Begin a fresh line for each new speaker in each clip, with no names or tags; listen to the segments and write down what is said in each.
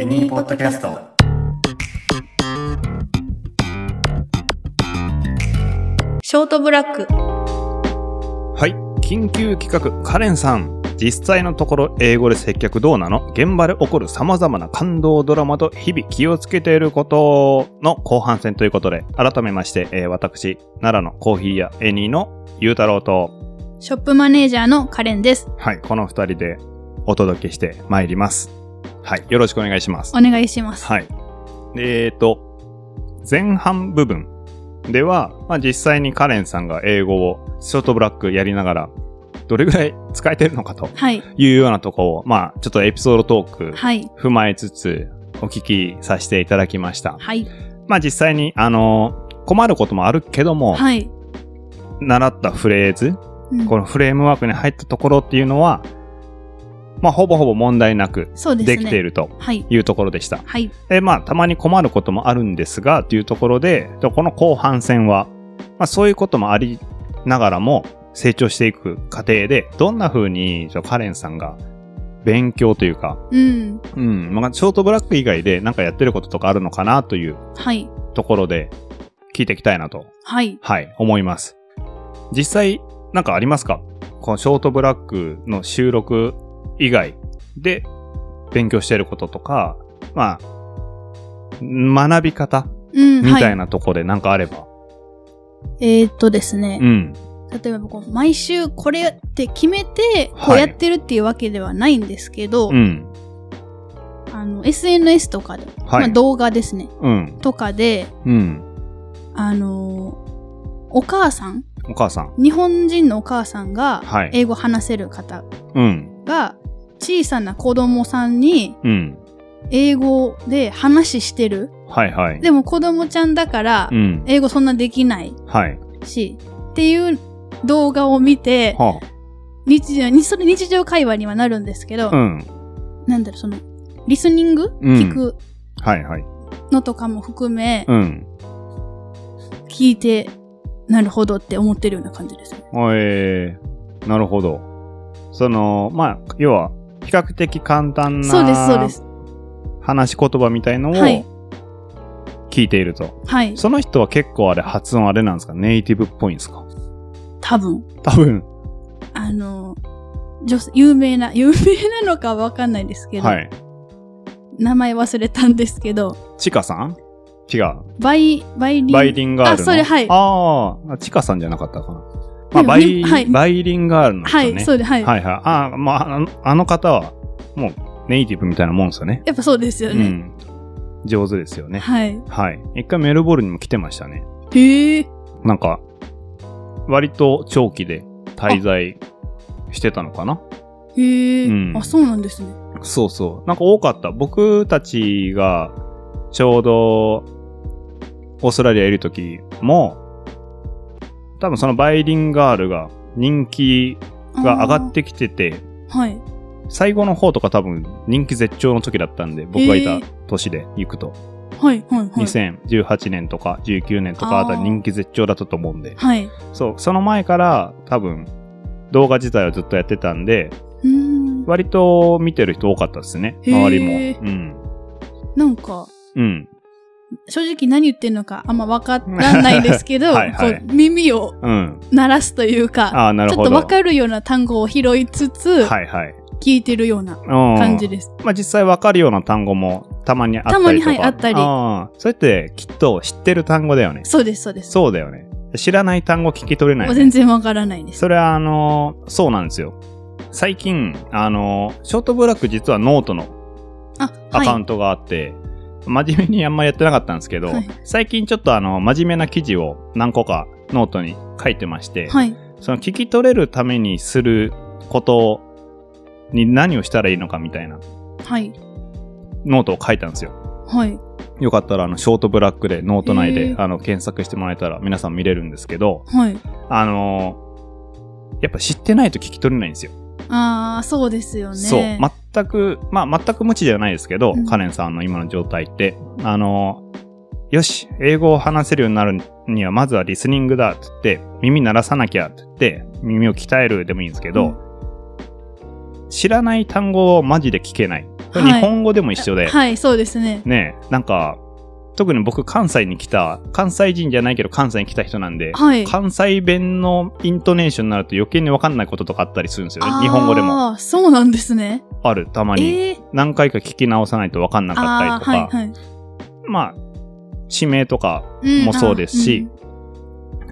エニーポッドキャスト
ショートブラック。
はい。緊急企画、カレンさん。実際のところ、英語で接客どうなの？現場で起こる様々な感動ドラマと日々気をつけていることの後半戦ということで、改めまして、えー私、奈良のコーヒー屋エニーのゆうたろうと、
ショップマネージャーのカレンです。
はい、この二人でお届けしてまいります。はい、よろしくお願いします。
お願いします。
はい。えーと、前半部分では、まあ、実際にカレンさんが英語をショートブラックやりながら、どれぐらい使えてるのかと
はい。
いうようなところを、まあ、ちょっとエピソードトーク
はい。
踏まえつつ、お聞きさせていただきました。
はい。
まあ、実際に、あの、困ることもあるけども、
はい。
習ったフレーズ、
うん
このフレームワークに入ったところっていうのは、まあ、ほぼほぼ問題なく
そうで
きていると
はい。
いうところでした。
はい。
で、まあ、たまに困ることもあるんですが、というところで、この後半戦は、まあ、そういうこともありながらも、成長していく過程で、どんな風に、カレンさんが、勉強というか、
うん。
うん、まあ、ショートブラック以外でなんかやってることとかあるのかなという
はい。
ところで、聞いていきたいなと、
はい。
はい、思います。実際、なんかありますか？このショートブラックの収録以外で勉強していることとか、まあ、学び方
うん。
みたい
な。
なとこでなんかあれば。
えーっとですね
う。ん。
例えばこう、毎週これって決めて、こう
はい
やってるっていうわけではないんですけど、
うん。
あの、SNS とかで、
はい
まあ動画ですね。
うん。
とかで、
うん。
あのーお母さん
お母さん。
日本人のお母さんが
はい
英語話せる方
うん。
が小さな子供さんに
うん。
英語で話してる。
はいはい。
でも子供ちゃんだから
うん。
英語そんなできない
はい。
し、っていう動画を見て、
は
日常に、それ日常会話にはなるんですけど、
あ。うん。
なんだろう、その、リスニング、
うん
聞く
はいはい。
のとかも含め、
うん。
聞いて、なるほどって思ってるような感じですね。
えー、なるほど。その、まあ、要は、比較的簡単な
そうです、そうです。
話し言葉みたいのを
はい
聞いていると。
はい。
その人は結構あれ発音あれなんですか？ネイティブっぽいんですか？
多分。
多分。
あの、女性、有名な、有名なのかわかんないですけど、
はい。
名前忘れたんですけど、
チカさん？違う。
バイ、バイリン、
バイリンガールの？
あそれはい
ああ、チカさんじゃなかったかな。まあ、バイ、
にはい
バイリンガールの人ね。
はい、そうで、はい。
はいはい。ああ、まあ、あのあの方は、もう、ネイティブみたいなもんですよね。
やっぱそうですよね。
うん。上手ですよね。
はい。
はい。一回メルボルンにも来てましたね。
へえ。
なんか、割と長期で滞在してたのかな
へえ、
うん
あ、そうなんですね。
そうそう。なんか多かった。僕たちがちょうどオーストラリアいる時も、多分そのバイリンガールが人気が上がってきてて。
はい。
最後の方とか多分人気絶頂の時だったんで、僕がいた年で行くと、
はい、はい、はい。
2018年とか19年とかあたり人気絶頂だったと思うんで、
はい。
そう、その前から多分動画自体はずっとやってたんで、
ん。
割と見てる人多かったですね。周りも。うん。
なんか、
うん。
正直何言ってるのかあんまわからないんですけど、
はいはい
こう耳を
うん。
鳴らすというか、
ああ、なる
ちょ。っとわかるような単語を拾いつつ、
はいはい。
聞いてるような
うん。
感じです。
まあ実際わかるような単語もたまにあったりとか。
たまにはいあったり
それってきっと知ってる単語だよね。
そうです、そうです。
そうだよね。知らない単語聞き取れない、
もう全然わからないです。
それはあのーそうなんですよ。最近、あのー ShortBlack 実はノートの
あ、
アカウン
はい。
トがあって、真面目にあんまやってなかったんですけど、
はい
最近ちょっとあの、真面目な記事を何個かノートに書いてまして、
はい。
その聞き取れるためにすることに何をしたらいいのかみたいな
はい。
ノートを書いたんですよ。
はい。
よかったらあの、 ShortBlack でノート内であの、検索してもらえたら皆さん見れるんですけど、
はい。
あのーやっぱ知ってないと聞き取れないんですよ。
ああ、そうですよね。
そう。全く、まあ全く無知じゃないですけど、
うん
カレンさんの今の状態って、あのーよし、英語を話せるようになるには、まずはリスニングだって言って、耳鳴らさなきゃって言って、耳を鍛えるでもいいんですけど、知らない単語をマジで聞けない。これ日本語でも一緒で、
はい、そうですね。
ね、なんか、特に僕関西に来た、関西人じゃないけど関西に来た人なんで、
はい。
関西弁のイントネーションになると余計にわかんないこととかあったりするんですよね。日本語でも。
ああ、そうなんですね。
ある、たまに。
ええ
何回か聞き直さないとわかんなかったりとか、
はいはい。
まあ、地名とか
うん
もそうですし、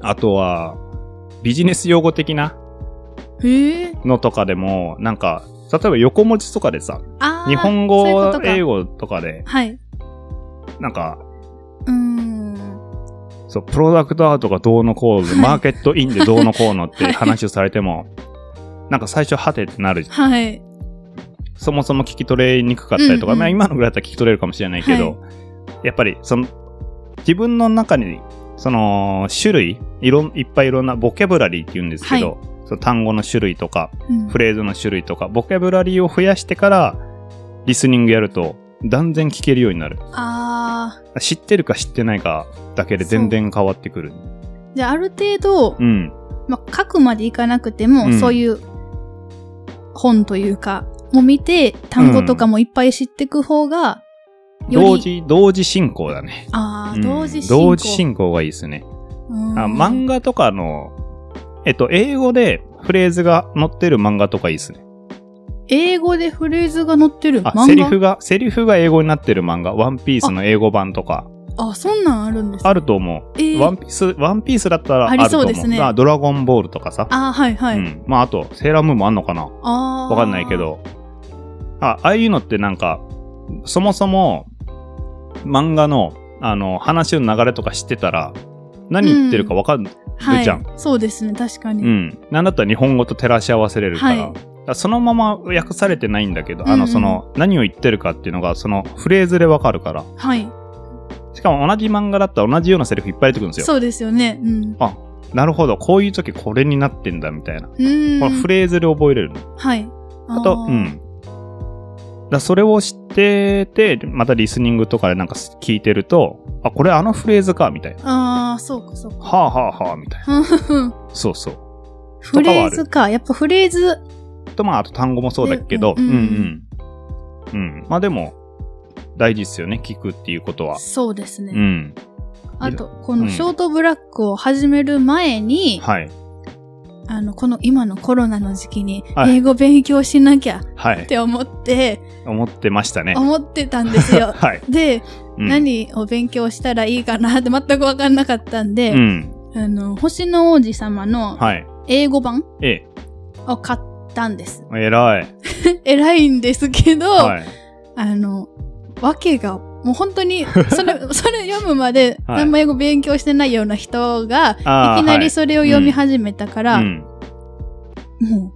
あ
あとは、ビジネス用語的な。のとかでも、なんか、例えば横文字とかでさ。日本語英語とかで、
はい。
なんか、
うーん。
そう、プロダクトアウトがどうのこうで、
はい
マーケットインでどうのこうのって
はい
話をされても、なんか最初はてってなるじゃん。
はい。
そもそも聞き取れにくかったりとか、
うんうん
まあ今のぐらいだったら聞き取れるかもしれないけど、やっぱりその、自分の中に、その、種類、いろん、いっぱいいろんなボキャブラリーって言うんですけど、その単語の種類とか、
うん
フレーズの種類とか、ボキャブラリーを増やしてから、リスニングやると、断然聞けるようになる。
ああ。
知ってるか知ってないかだけで全然変わってくる。
じゃあ、ある程度
う、ん。
まあ、書くまでいかなくても、
うん
そういう本というか、も見て、単語とかもいっぱい知っていく方が、より
同時、同時進行だね。
ああ、
うん
同時進行。
同時進行がいいですね。
うん
あ漫画とかの、えっと、英語でフレーズが載ってる漫画とかいいですね。
英語でフレーズが載ってる漫
あ、
画？
セリフが、セリフが英語になってる漫画、ワンピースの英語版とか、
あ、そんなんあるんですね
あると思う。
えー
ワンピース、ワンピースだったらあ
あり
ると思う。
そうですね
まあドラゴンボールとかさ。
あはいはい。
うん。まあ、あと、セーラームーンもあんのかな
ああ。
わかんないけ。ど。あ、ああいうのってなんか、そもそも、漫画の、あの、話の流れとか知ってたら、何言ってるかわかん、
はい。
じゃん
そうですね、確かに。
うん。なんだったら日本語と照らし合わせれるから。
はい
だからそのまま訳されてないんだけど、あの、
うんうん
その、何を言ってるかっていうのが、その、フレーズでわかるから。
はい。
しかも同じ漫画だったら同じようなセリフいっぱい出てくるんですよ。
そうですよね。うん。
あ、なるほど。こういう時これになってんだ、みたいな。
うーん。
このフレーズで覚えれるの。
はい。
あと、
ー
うん。だそれを知ってて、またリスニングとかでなんか聞いてると、あ、これあのフレーズか、みたいな。
ああ、そうかそうか。
はあはあはあ、みたいな。そうそう。
フレーズか。やっぱフレーズ、
と、まあ、あと単語もそうだけど、
でうん
うんうん。うん。まあでも、大事ですよね、聞くっていうことは。
そうですね。
うん。
あと、このショートブラックを始める前に、
はい。
あの、この今のコロナの時期に、
はい
英語勉強しなきゃ
はい。
って思って、
思ってましたね。
思ってたんですよ。
はい。
で、
うん、
何を勉強したらいいかなって全くわかんなかったんで、
うん。
あの、星の王子様の
はい。
英語版
え
を買ったんです。
え、偉い。
偉いんですけど、
はい。
あの、わけが、もう本当に、それ、それ読むまで、
はい
何も英語勉強してないような人が、いきなりそれを読み始めたから、
うん。
も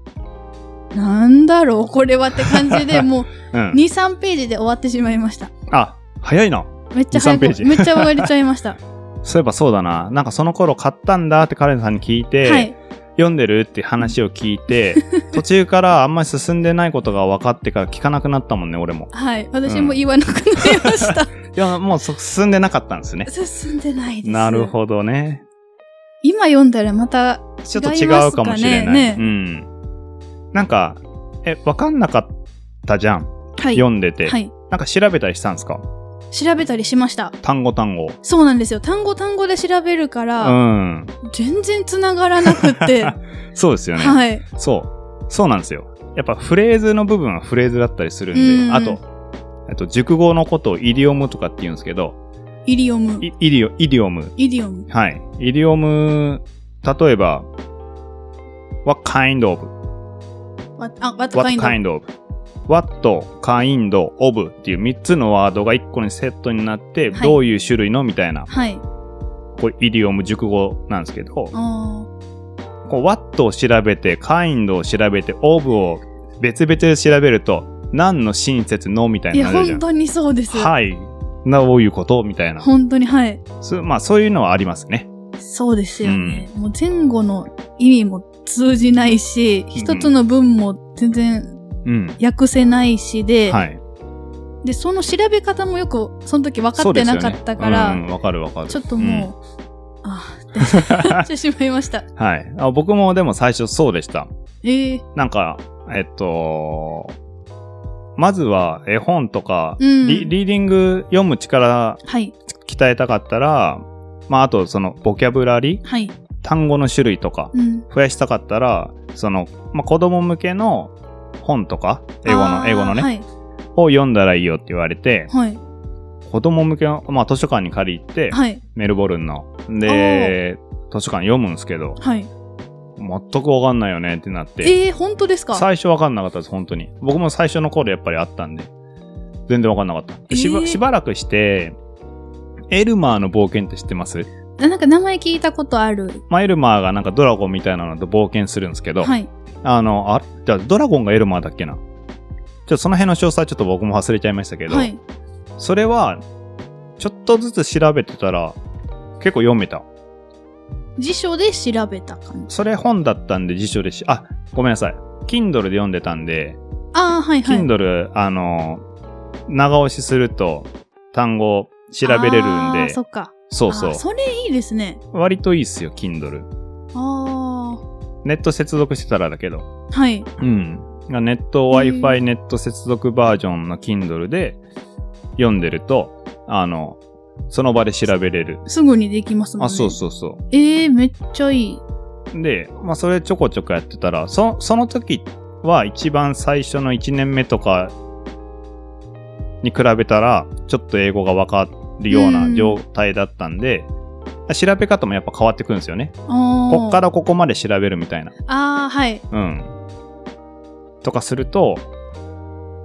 う、なんだろう、これはって感じで、もう、
うん。
2、3ページで終わってしまいました。
あ、早いな。
めっちゃ早
2 3ページ
く、めっちゃ終わりちゃいました。
そういえばそうだな。なんかその頃買ったんだってカレンさんに聞いて、
はい。
読んでるって話を聞いて、途中からあんまり進んでないことが分かってから聞かなくなったもんね、俺も。
はい。私も言わなくなりました。
いや、もうそ進んでなかったんですね。
進んでないです。
なるほどね。
今読んだらまた
ちょっと違
違いますかね
うかもしれない。
ね
うん。なんか、え、分かんなかったじゃん。
はい。
読んでて。
はい。
なんか調べたりしたんですか？
調べたりしました。
単語単語。
そうなんですよ。単語単語で調べるか
う
ら、
ん。
全然繋がらなくって。
そうですよね。
はい。
そう。そうなんですよ。やっぱフレーズの部分はフレーズだったりするんで、
うん
あと、あと熟語のことをイディオムとかって言うんですけど、
イディオム。
イイディオ、イディオム。
イディオム。
はい。イディオム、例えば、what kind of,
What, あ、what
what
kind
kind of, what, kind of っていう3つのワードが1個にセットになって、
はい
どういう種類のみたいな、
はい。
これイディオム熟語なんですけど、
あ
こう what を調べて、kind を調べて、of を別々で調べると、何の親切のみた
ーい
なるじゃん。
本当にそうです。
はい。な、どういうことみたいな。
本当に、はい。
そまあ、そういうのはありますね。
そうですよね。もう前後の意味も通じないし、一つの文も全然
うん。
訳せないしで、
はい。
で、その調べ方もよく、その時分かってなかったから、
ねうん、わかるわかる。
ちょっともう、ああ、って してしまいました。
うんはいあ。僕もでも最初そうでした。
ええ
なんか、えっと、まずは絵本とか、
うん
リリーディング読む力
はい。
鍛えたかったら、まあ、あとそのボキャブラリー、
はい。
単語の種類とか
うん。
増やしたかったら、その、まあ、子供向けの本とか、英語の、英語のね、
はい。
を読んだらいいよって言われて、
はい。
子供向けの、まあ、図書館に借り行って、
はい。
メルボルンの。で、図書館読むんですけど、
はい。
全くわかんないよねってなって、
えー、本当ですか？
最初わかんなかったです、本当に。僕も最初の頃やっぱりあったんで、全然わかんなかった。でしば
えー
しばらくして、エルマーの冒険って知ってます？
あなんか名前聞いたことある。
まあ、エルマーがなんかドラゴンみたいなのと冒険するんですけど、
はい。
あの、あれじゃあドラゴンがエルマーだっけな？ちょっとその辺の詳細ちょっと僕も忘れちゃいましたけど、
はい。
それは、ちょっとずつ調べてたら、結構読めた。
辞書で調べた感じ。
それ本だったんで辞書でし、あ、ごめんなさい。Kindle で読んでたんで、
ああ、はいはい。
Kindle、あの、長押しすると単語調べれるんで、
そっか。
そうそう。
それいいですね。
割といいっすよ、Kindle。
あ
ネット接続してたらだけど。
あ。はい。
うん。ネット、Wi-Fi ネット接続バージョンの Kindle で読んでると、あの、その場で調べれる。
すぐにできますもんね。
あ、そうそうそ
えー、めっちゃいい。
う。で、まあ、それちょこちょこやってたら、そ、その時は一番最初の1年目とかに比べたら、ちょっと英語がわかるよう
う
なん状態だったんで、調べ方もやっぱ変わってくるんですよね。こっからここまで調べるみたいな。
ああ、はい。
うん。とかすると、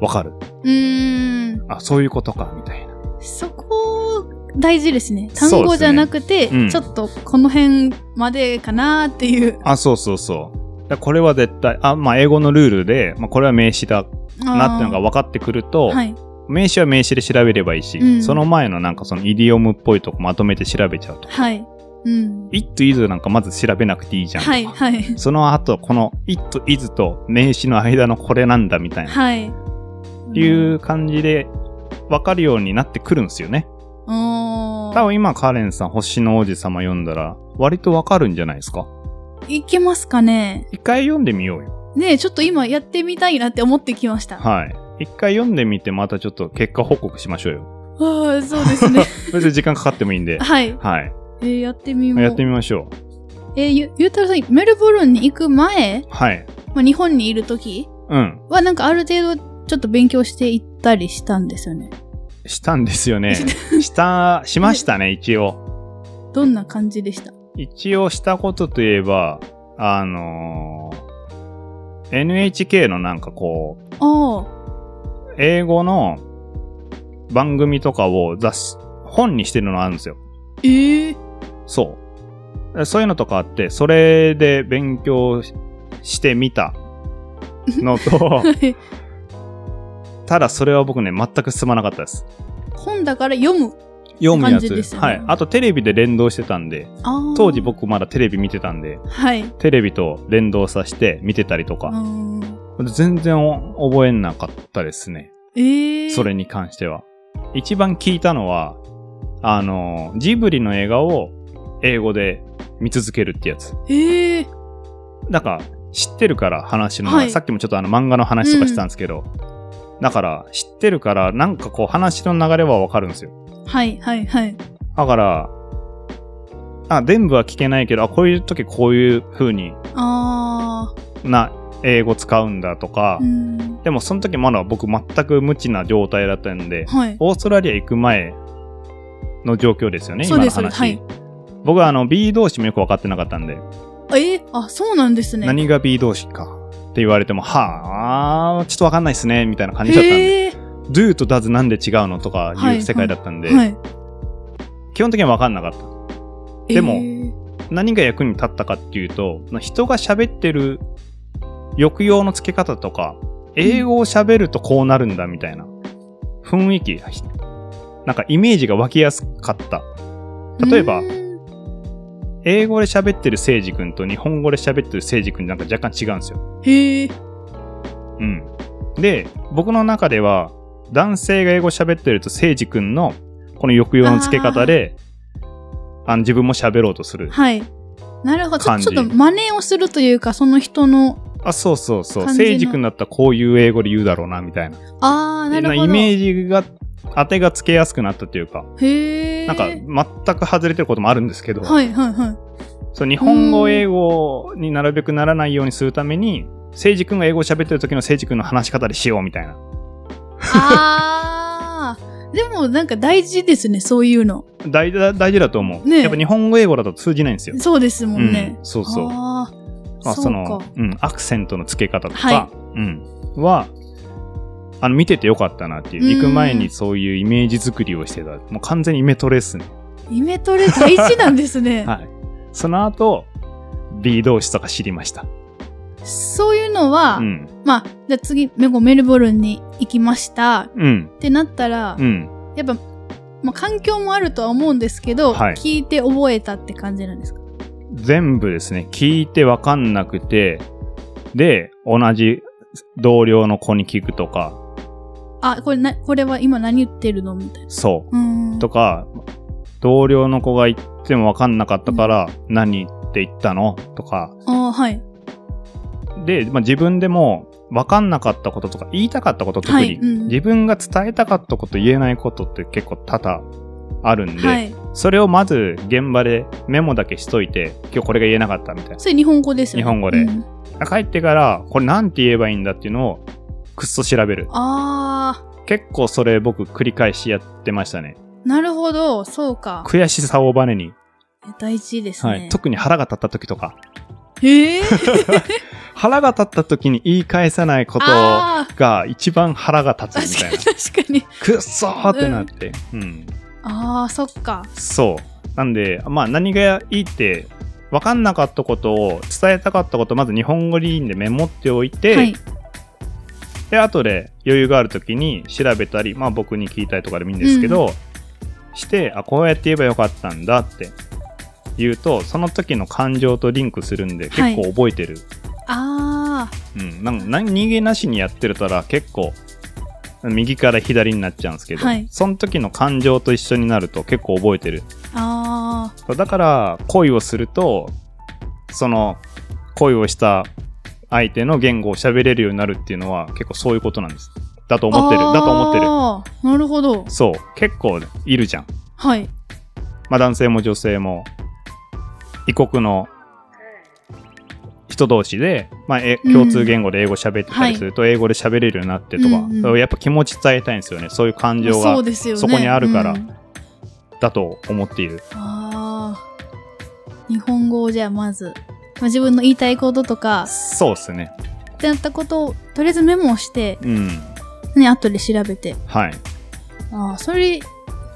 わかる。
うーん。
あ、そういうことか、みたいな。
そこ、大事ですね。単語じゃなくて、
うん
ちょっとこの辺までかなっていう。
あ、そうそうそう。だこれは絶対、あ、まあ、英語のルールで、まあ、これは名詞だなっていうのが分かってくると、
はい。
名詞は名詞で調べればいいし、
うん
その前のなんかそのイディオムっぽいとこまとめて調べちゃうと。
はい。うん。
it is なんかまず調べなくていいじゃん。
はい、はい。
その後、この it is と名詞の間のこれなんだみたいな、
はい。
いう感じで分かるようになってくるんですよね。
うん。
多分今カレンさん星の王子様読んだら割と分かるんじゃないですか
いけますかね
一回読んでみようよ。
ねえ、ちょっと今やってみたいなって思ってきました。
はい。一回読んでみてまたちょっと結果報告しましょうよ。
ああ、そうですね。
別に時間かかってもいいんで。
はい。
はい。
えーやってみよう。
やってみましょう。
えーゆ、ゆうたろうさん、メルボルンに行く前、
はい。
まあ、日本にいる時
うん。
は、なんかある程度、ちょっと勉強していったりしたんですよね。
したんですよね。した、しましたね、一応。
どんな感じでした？
一応したことといえば、あのー NHK のなんかこう、
あ
英語の番組とかを雑誌、本にしてるのあるんですよ。
あ。ええ
そう。そういうのとかあって、それで勉強ししてみたのと、ただそれは僕ね、全く進まなかったです。
本だから読む。
読むやつ。
ですよね
はい。あとテレビで連動してたんで、当時。僕まだテレビ見てたんで、
はい。
テレビと連動させて見てたりと
う
か、
ん。
全然お覚えなかったですね。
ええ
それに関しては。一番聞いたのは、あの、ジブリの映画を英語で見続けるってやつ。
ええ
だから、知ってるから話の、
はい
さっきもちょっとあの漫画の話とかしたんですけど、だから、知ってるから、なんかこう話の流れはわかるんですよ。
はい、はい、はい。
だから、あ、全部は聞けないけど、あ、こういう時こういう風に
ああ。
な英語使うんだとか、
うん。
でもその時まだ僕全く無知な状態だったんで、
はい。
オーストラリア行く前の状況ですよね、今の話。
はい。
僕はあの B 動詞もよく分かってなかったんで、
え？えあ、そうなんですね。
何が B 動詞かって言われても、はあ、ちょっと分かんないっすね、みたいな感じだったんで、do と does なんで違うのとか
はいいう
世界だったんで、
はい。
基本的には分かんなかった。でも
えー
何が役に立ったかっていうと、人が喋ってる抑揚の付け方とか、英語を喋るとこうなるんだみたいな雰囲気、なんかイメージが湧きやすかった。例えば英語で喋ってる聖司君と日本語で喋ってる聖司君なんか若干違うんですよ。
へえ。
うん。で、僕の中では、男性が英語喋ってると聖司君のこの抑揚の付け方で、あの自分も喋ろうとする。
はい。なるほど。ちょっと真似をするというか、その人の
あ、そうそうそう。
感じの
聖司君だったらこういう英語で言うだろうな、みたいな。
あー、なるほど。
イメージが、当てがつけやすくなったというか、
へー。
なんか全く外れてることもあるんですけど、
はいはいはい。
そう日本語、英語になるべくならないようにするために、聖司君が英語を喋ってる時の聖司君の話し方でしようみたいな。
あー。でもなんか大事ですね、そういうの。
大大事だと思う。
ねえ
やっぱ日本語、英語だと通じないんですよ。
そうですもんね。
うんそうそうまあ、
そ
の
か。、
うん、アクセントの付け方とか、
は
うん、は、あの、見ててよかったなっていう。
うん
行く前にそういうイメージ作りをしてた。もう完全にイメトレっすね。
イメトレ大事なんですね。
はい。その後、B 動詞とか知りました。
そういうのは、
うん。
まあ、じゃあ次、メゴメルボルンに行きました
うん。
ってなったら、
うん。
やっぱ、まあ、環境もあるとは思うんですけど、
はい
聞いて覚えたって感じなんですか？
全部ですね、聞いてわかんなくて、で、同じ同僚の子に聞くとか、
あ、これな、これは今何言ってるの？みたいな。
そう。う。とか、同僚の子が言ってもわかんなかったから、何って言ったの？とか、
あーはい。
で、まあ、自分でも分かんなかったこととか言いたかったこと特に、
はいうん
自分が伝えたかったこと言えないことって結構多々あるんで、
はい。
それをまず現場でメモだけしといて今日これが言えなかったみたい
それ日本語ですよね。
日本語で。
うん。
な帰ってからこれなんて言えばいいんだっていうのをくっそ調べる。
あ
結構それ僕繰り返しやってましたね。
ー、なるほど、そうか。
悔しさをバネに、
大事ですね。
はい、特に腹が立った時とか。
へえ。
腹が立った時に言い返さないことが一番腹が立つみたいな。
確かに。
くっそーってなって、うん
ああ、そっか。
そう。なんで、まあ何がいいって、分かんなかったことを、伝えたかったことをまず日本語でいいんでメモっておいて、
はい。
で、後で余裕がある時に調べたり、まあ僕に聞いたりとかでもいいんですけど、して、あ、こうやって言えばよかったんだって言うと、その時の感情とリンクするんで、
はい
結構覚えてる。
あ
うん。なんか何逃げなしにやってるたら結構、右から左になっちゃうんですけど、
はい
その時の感情と一緒になると結構覚えてる。
あ、
だから恋をするとその恋をした相手の言語を喋れるようになるっていうのは結構そういうことなんですだと
あ。
思ってるだと思ってる
なるほど。
そう結構いるじゃん
はい。
まあ男性も女性も異国の人同士で、まあ、え
うん
共通言語で英語喋ってたりすると、英語で喋れるようになってとか、
うんうん
それやっぱ気持ち伝えたいんですよねそういう感情
そ
が。そこにあるから
うん
だと思っている、
ああ。日本語をじゃあまず、まあ、自分の言いたいこととか、
そうですね
ってなったことを、とりあえずメモをして、
うん
ね、後で調べて。
はい
ああ、それ、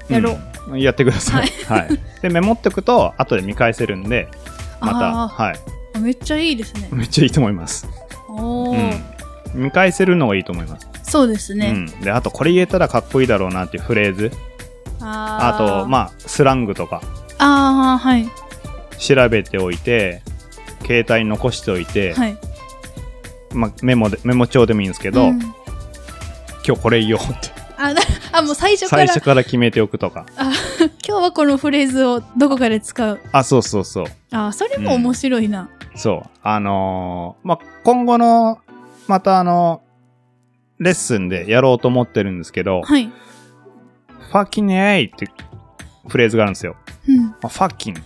やろう。
うんやってください。はい。で、メモっておくと、後で見返せるんで、また、
あ
はい。
あめっちゃいいですね。
めっちゃいいと思います。
おお、
うん。見返せるのがいいと思います。
そうですね。
うん。で、あと、これ言えたらかっこいいだろうなっていうフレーズ。あ
あ
と、まあ、スラングとか、
あ。ああ、はい。
調べておいて、携帯に残しておいて、
はい。
まあ、メモで、メモ帳でもいいんですけど、
うん
今日これ言おうって、
あ、なあ、もう最初から、
最初から決めておくとか。
あ今日はこのフレーズをどこかで使う。
あ、そうそうそう。
あ、それも面白いな。
そう。あのーまあ、今後の、またあの、レッスンでやろうと思ってるんですけど、
はい。
fucking A ってフレーズがあるんですよ。
うん。
まあ、fucking。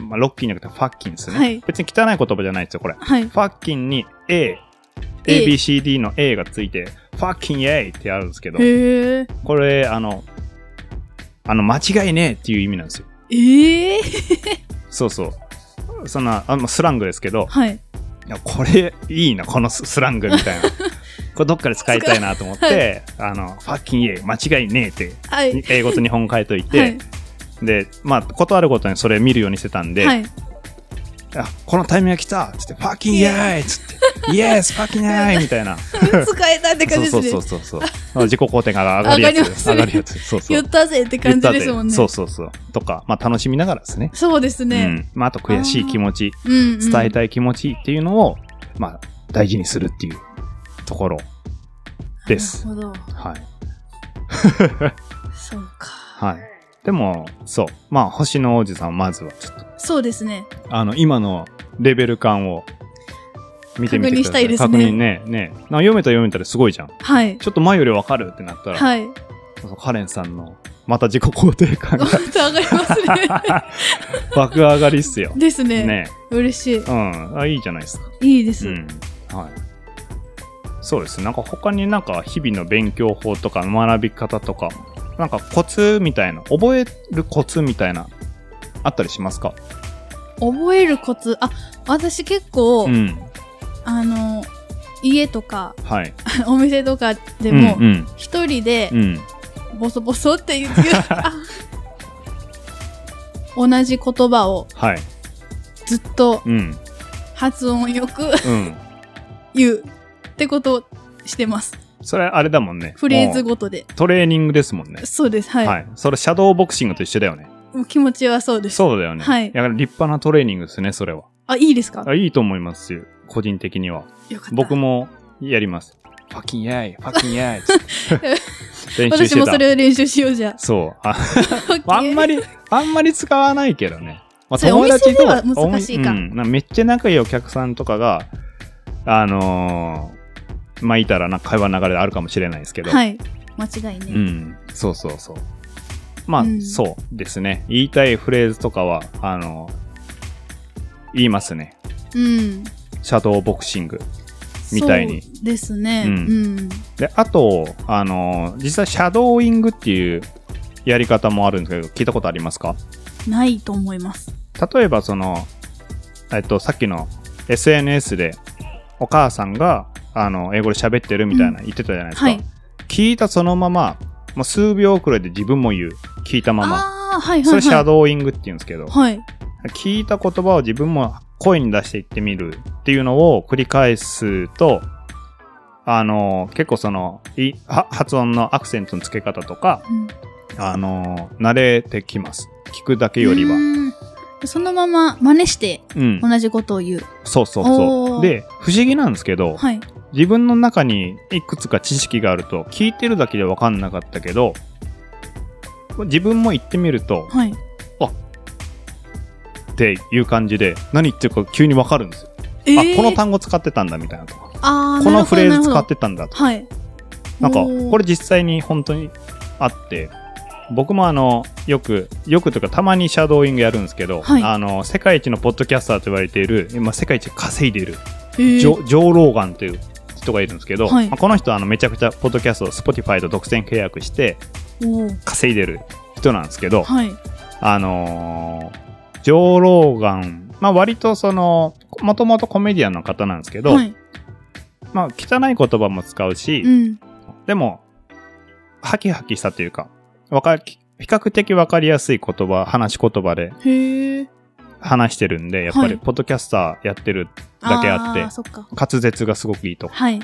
まあ、ロッキーじゃなくて fucking ですね。
はい
別に汚い言葉じゃないですよ、これ。
はい。
fucking に A。
A
ABCD の A がついて、fucking A ってあるんですけど。これ、あの、あの、間違いねえっていう意味なんですよ。
ええ
そうそう。そんな、あまあスラングですけど、
はい。
いやこれいいな、このススラングみたいな。これどっかで使いたいなと思って、あの、fucking A、間違いねえって、
はい。
英語と日本語書いといて、
はい。
で、まあ、ことあるごとにそれ見るようにしてたんで、
はい。
あ、このタイミングが来たつって、fucking yeah! つって、yes! fucking yeah! みたいな。
使えたって感じ
そう
ですね。
そうそうそうそう。自己肯定感が上がるやつ。
上が
るやつ。そうそう。
言ったぜって感じですもんね。
そうそうそう。とか、まあ楽しみながらですね。
そうです
う
ね。
ん。まああと悔しい気持ち。伝えたい気持ちっていうのを、まあ大事にするっていうところです。
なるほど。
はい。
そうか。
はい。でも、そう。まあ星の王子さんまずはちょっと、
そうですね。
あの、今のレベル感を見てみてください。
確認したいですね
確認ね。ね。な読めたら読めたらすごいじゃん。
はい。
ちょっと前よりわかるってなったら、
はい。
そうカレンさんの、また自己肯定感が
また上がりますね。
爆上がりっすよ。
ですね。
ね。
嬉しい。
うん。あ、いいじゃないですか。
いいです。
うん。はい。そうですね。なんか他になんか日々の勉強法とか学び方とか、なんかコツみたいな、覚えるコツみたいな、あったりしますか？
覚えるコツ？あ、私結構、
うん。
あの、家とか、
はい。
お店とかでも
う、ん
一人で
うん。うん。
ボソボソって言う、あ 同じ言葉を
はい。
ずっと
うん。
発音よく
うん。
言うってことをしてます。
それあれだもんね。
フレーズ
も
ごとで。
うトレーニングですもんね。
そうです。はい。
はい。それシャドーボクシングと一緒だよね。
もう気持ちはそうです。
そうだよね。
はい
だから立派なトレーニングですね、それは。
あ、いいですか？
あいいと思いますよ。個人的には。
よかった。
僕もやります。ファキンヤイ、ファキンヤイ。練習してた。
私もそれを練習しようじゃ
そう。あんまり、あんまり使わないけどね。まあ
それお店では難しいか
うん、なめっちゃ仲いいお客さんとかが、あのーまあ、いたらな会話の流れあるかもしれないですけど。
はい。間違いね。
うん。そうそうそう。まあ、
うん
そうですね。言いたいフレーズとかは、あの言いますね。
うん。
シャドーボクシング。みたいに
そうですね。
う
うんん。
で、あと、あの実際シャドーイングっていうやり方もあるんですけど、聞いたことありますか？
ないと思います。
例えばその、えっと、さっきの SNS でお母さんが、あの、英語で喋ってるみたいな言ってたじゃないですか。
はい。
聞いたそのまま、もう数秒くらいで自分も言う。聞いたまま。
ああ、はいはいはい。
それシャドーイングって言うんですけど、
はい。
聞いた言葉を自分も声に出していってみるっていうのを繰り返すと、あの、結構その、いは発音のアクセントの付け方とか、
うん
あの、慣れてきます。聞くだけよりは。
うーんそのまま真似して
うん。
同じことを言う。
そうそうそう。
おー
で、不思議なんですけど、
はい。
自分の中にいくつか知識があると、聞いてるだけで分かんなかったけど、自分も言ってみると、
はい。
っていう感じで、何言ってるか急に分かるんですよ。
え
あ、この単語使ってたんだみたいなとか、
あー
このフレーズ使っ。てたんだとか、
はい。
なんか、これ実際に本当にあって、僕もあの、よく、よくというかたまにシャドーイングやるんですけど、
はい
あの、世界一のポッドキャスターと言われている、今世界一稼いでいる、
えー
ジョジョー・ローガンという人がいるんですけど、
はい
まあこの人はあのめちゃくちゃポッドキャストを Spotify と独占契約して稼いでる人なんですけど、
はい。
あのージョー・ローガン、まあ割とその、もともとコメディアンの方なんですけど、
はい。
まあ汚い言葉も使うし、
うん。
でも、ハキハキしたというか、わか比較的わかりやすい言葉、話し言葉で。話してるんで、やっぱり
はい
ポッドキャスターやってるだけあって。滑舌がすごくいいと。
はい。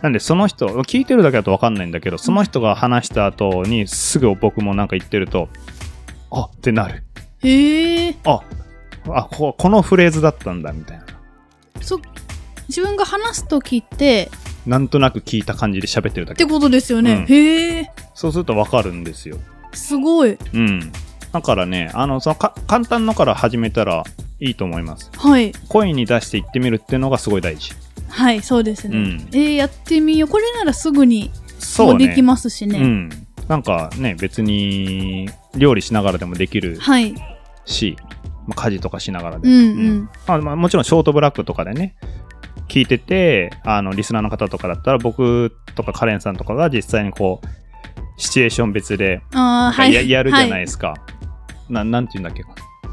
なんでその人、聞いてるだけだとわかんないんだけど、その人が話した後にすぐ僕もなんか言ってると、あってなる。
へえ。
あ、あこ、このフレーズだったんだ、みたいな。
そ、自分が話すときって、
なんとなく聞いた感じで喋ってるだけ。
ってことですよね。
うん
へえ。
そうするとわかるんですよ。
すごい。
うん。だからね、あの、そのか、簡単のから始めたらいいと思います。
はい。
声に出して言ってみるっていうのがすごい大事。
はい、そうですね。
うん
えーやってみよう。これならすぐに
そう
できますしね。
うん。なんかね、別に、料理しながらでもできる
はい。
し、まあ家事とかしながらで。
うんうん。
まあまあ、もちろんショートブラックとかでね、聞いてて、あの、リスナーの方とかだったら、僕とかカレンさんとかが実際にこう、シチュエーション別で
ああ、はい。
ややるじゃない
は
ですか。ななんて言うんだっけ？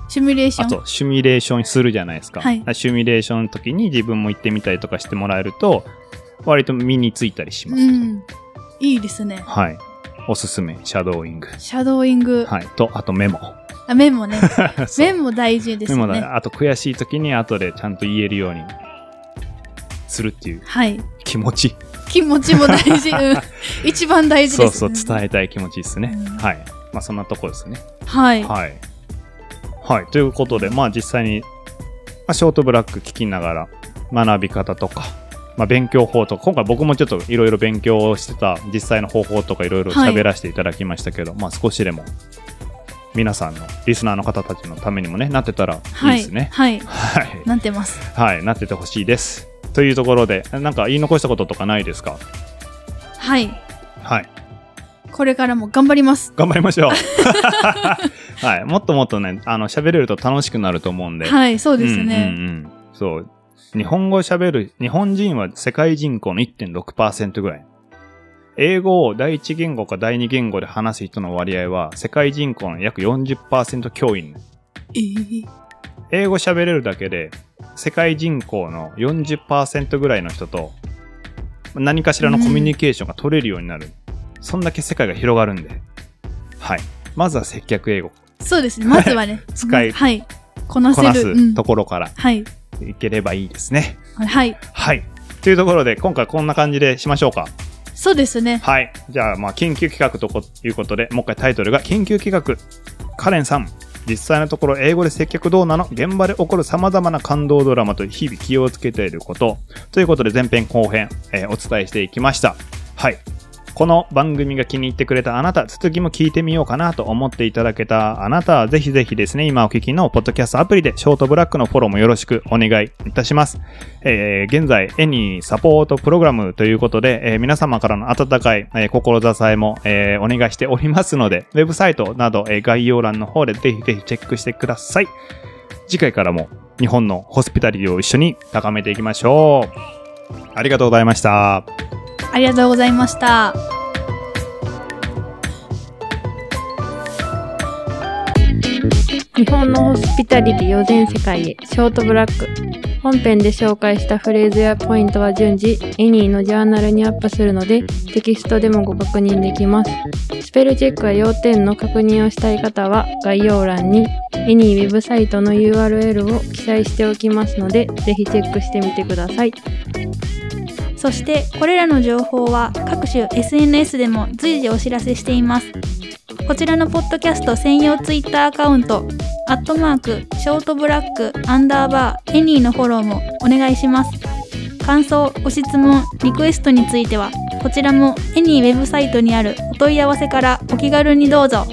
シミュレーショ
あ、
ン。
そう、シミュレーションするじゃないですか。
はい
シミュレーションの時に自分も行ってみたりとかしてもらえると、割と身についたりします。
うん。いいですね。
はい。おすすめ、シャドーイング。
シャドーイング。
はい。と、あとメモ。
あ、メモね。メモ大事です
メモ。だ。あと悔しい時に後でちゃんと言えるようにするっていう
はい。
気持ち。
気持ちも大事。うん。一番大事です、
そうそう、
ね。
伝えたい気持ちですね。
うん
はい。まあそんなとこですね。
はい。
はい。はい。ということで、まあ実際に、まあ、ショートブラック聞きながら学び方とか、まあ勉強法とか、今回僕もちょっといろいろ勉強してた実際の方法とかいろいろ喋らせていただきましたけど、まあ少しでも皆さんのリスナーの方たちのためにもね、なってたらいい
はい。
ですね。
はい。
はい。
なってます。
はい。なっててほしいです。というところで、なんか言い残したこととかないですか？
はい。
はい。
これからも頑張ります。
頑張りましょう。はい。もっともっとね、あの、喋れると楽しくなると思うんで。
はい、そうです
うんうん
ね。
うんそう。日本語を喋る、日本人は世界人口の1.6%ぐらい。英語を第一言語か第二言語で話す人の割合は世界人口の約40%強いんだ
えー
英語喋れるだけで世界人口の40%ぐらいの人と何かしらのコミュニケーションが取れるようになる。そんだけ世界が広がるんで。はい。まずは接客英語。
そうですね。まずはね。
使え
はい。こな
こ
せる。
ところから
はい。
いければいいですね。
はい。
はい。というところで、今回こんな感じでしましょうか。
そうですね。
はい。じゃあ、まあ、緊急企画とこいうことで、もう一回タイトルが、緊急企画。カレンさん。実際のところ、英語で接客どうなの？現場で起こる様々な感動ドラマと日々気をつけていること。ということで、前編後編、えーお伝えしていきました。はい。この番組が気に入ってくれたあなた、続きも聞いてみようかなと思っていただけたあなたは、ぜひぜひですね、今お聞きのポッドキャストアプリでショートブラックのフォローもよろしくお願いいたします。えー現在、エニーサポートプログラムということで、えー皆様からの温かい、えー心支えも、えーお願いしておりますので、ウェブサイトなど、えー概要欄の方でぜひぜひチェックしてください。次回からも日本のホスピタリティを一緒に高めていきましょう。ありがとうございました。
ありがとうございました。
日本のホスピタリティを全世界へショートブラック。本編で紹介したフレーズやポイントは順次エニーのジャーナルにアップするのでテキストでもご確認できます。スペルチェックや要点の確認をしたい方は概要欄にエニーウェブサイトの URL を記載しておきますのでぜひチェックしてみてください。
そしてこれらの情報は各種 SNS でも随時お知らせしています。こちらのポッドキャスト専用ツイッターアカウントアットマークショートブラックアンダーバーエニーのフォローもお願いします。感想ご質問リクエストについてはこちらもエニーウェブサイトにあるお問い合わせからお気軽にどうぞ。